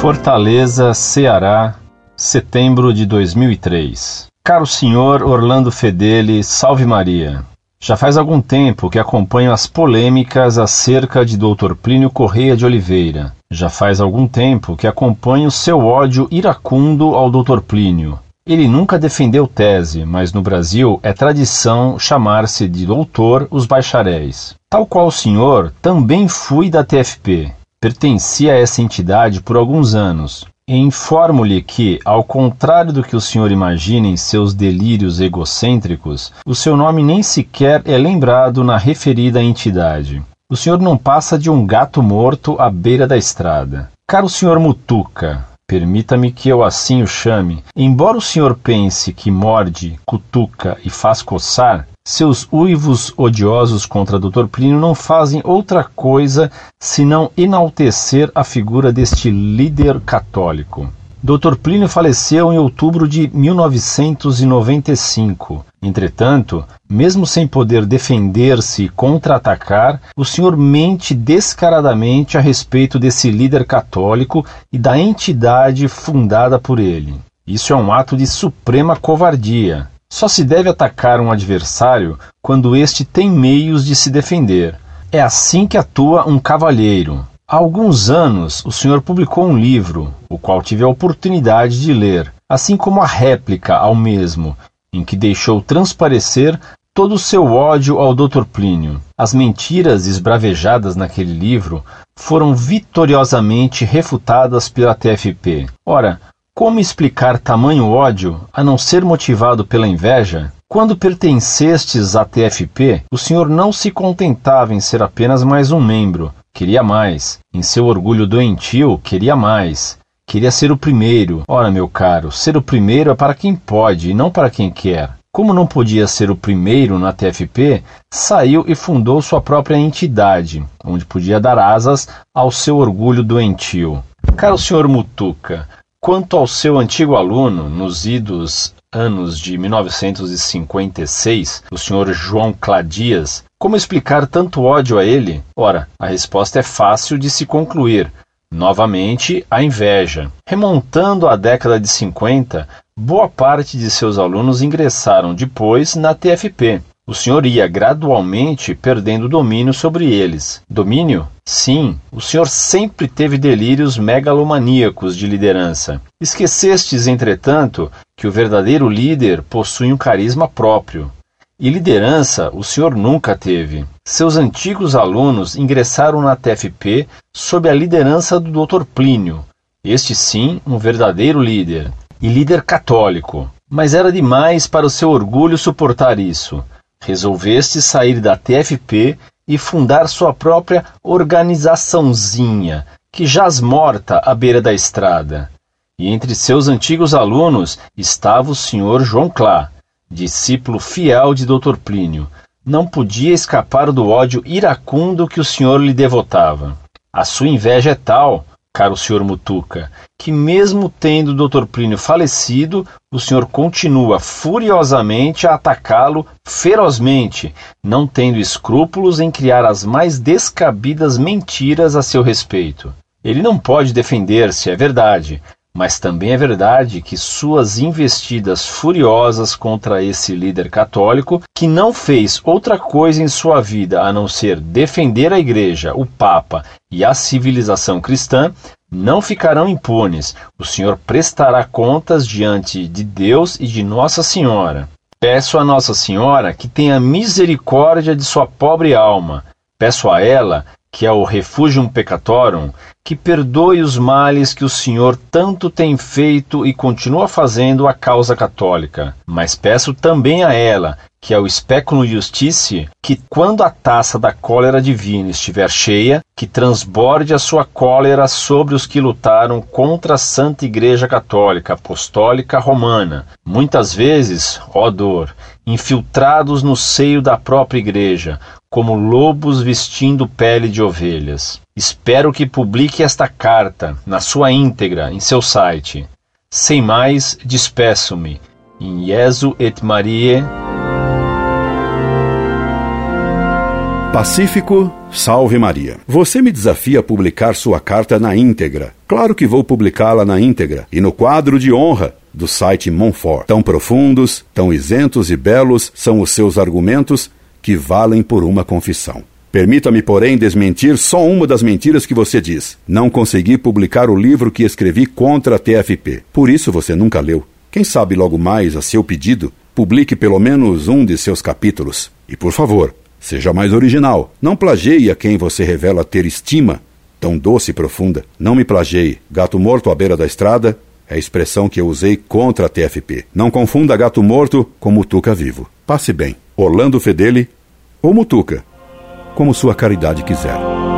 Fortaleza, Ceará, setembro de 2003. Caro senhor Orlando Fedeli, salve Maria. Já faz algum tempo que acompanho as polêmicas acerca de Dr. Plínio Correia de Oliveira. Já faz algum tempo que acompanho seu ódio iracundo ao Dr. Plínio. Ele nunca defendeu tese, mas no Brasil é tradição chamar-se de doutor os bacharéis. Tal qual o senhor, também fui da TFP. Pertenci a essa entidade por alguns anos. E informo-lhe que, ao contrário do que o senhor imagina em seus delírios egocêntricos, o seu nome nem sequer é lembrado na referida entidade. O senhor não passa de um gato morto à beira da estrada. Caro senhor Mutuca, permita-me que eu assim o chame, embora o senhor pense que morde, cutuca e faz coçar, seus uivos odiosos contra Dr. Plínio não fazem outra coisa senão enaltecer a figura deste líder católico. Dr. Plínio faleceu em outubro de 1995. Entretanto, mesmo sem poder defender-se e contra-atacar, o senhor mente descaradamente a respeito desse líder católico e da entidade fundada por ele. Isso é um ato de suprema covardia. Só se deve atacar um adversário quando este tem meios de se defender. É assim que atua um cavalheiro. Há alguns anos, o senhor publicou um livro, o qual tive a oportunidade de ler, assim como a réplica ao mesmo, em que deixou transparecer todo o seu ódio ao Dr. Plínio. As mentiras esbravejadas naquele livro foram vitoriosamente refutadas pela TFP. Ora, como explicar tamanho ódio, a não ser motivado pela inveja? Quando pertencestes à TFP, o senhor não se contentava em ser apenas mais um membro, queria mais. Em seu orgulho doentio, queria mais. Queria ser o primeiro. Ora, meu caro, ser o primeiro é para quem pode e não para quem quer. Como não podia ser o primeiro na TFP, saiu e fundou sua própria entidade, onde podia dar asas ao seu orgulho doentio. Caro senhor Mutuca, Quanto ao seu antigo aluno, nos idos anos de 1956, o Sr. João Cladias, como explicar tanto ódio a ele? Ora, a resposta é fácil de se concluir. Novamente, a inveja. Remontando à década de 50, boa parte de seus alunos ingressaram depois na TFP, o senhor ia gradualmente perdendo domínio sobre eles. Domínio? Sim, o senhor sempre teve delírios megalomaníacos de liderança. Esquecestes, entretanto, que o verdadeiro líder possui um carisma próprio. E liderança o senhor nunca teve. Seus antigos alunos ingressaram na TFP sob a liderança do Dr. Plínio. Este sim, um verdadeiro líder. E líder católico. Mas era demais para o seu orgulho suportar isso resolveste sair da TFP e fundar sua própria organizaçãozinha, que jaz morta à beira da estrada. E entre seus antigos alunos estava o senhor João Clá, discípulo fiel de Dr. Plínio. Não podia escapar do ódio iracundo que o senhor lhe devotava. A sua inveja é tal caro senhor Mutuca, que mesmo tendo o Dr. Plínio falecido, o senhor continua furiosamente a atacá-lo ferozmente, não tendo escrúpulos em criar as mais descabidas mentiras a seu respeito. Ele não pode defender-se, é verdade, mas também é verdade que suas investidas furiosas contra esse líder católico, que não fez outra coisa em sua vida a não ser defender a Igreja, o Papa e a civilização cristã, não ficarão impunes. O Senhor prestará contas diante de Deus e de Nossa Senhora. Peço a Nossa Senhora que tenha misericórdia de sua pobre alma. Peço a ela que é o refugium peccatorum, que perdoe os males que o Senhor tanto tem feito e continua fazendo à causa católica. Mas peço também a ela, que é o speculum justice, que quando a taça da cólera divina estiver cheia, que transborde a sua cólera sobre os que lutaram contra a Santa Igreja Católica Apostólica Romana, muitas vezes, ó dor, infiltrados no seio da própria Igreja, como lobos vestindo pele de ovelhas. Espero que publique esta carta na sua íntegra em seu site. Sem mais, despeço-me. Em Jesu et Maria. Pacífico Salve Maria. Você me desafia a publicar sua carta na íntegra. Claro que vou publicá-la na íntegra e no quadro de honra do site Monfort. Tão profundos, tão isentos e belos são os seus argumentos que valem por uma confissão. Permita-me, porém, desmentir só uma das mentiras que você diz. Não consegui publicar o livro que escrevi contra a TFP. Por isso você nunca leu. Quem sabe logo mais, a seu pedido, publique pelo menos um de seus capítulos. E por favor, seja mais original. Não plageie a quem você revela ter estima tão doce e profunda. Não me plageie. Gato morto à beira da estrada é a expressão que eu usei contra a TFP. Não confunda gato morto com mutuca vivo. Passe bem. Orlando Fedeli ou mutuca como sua caridade quiser.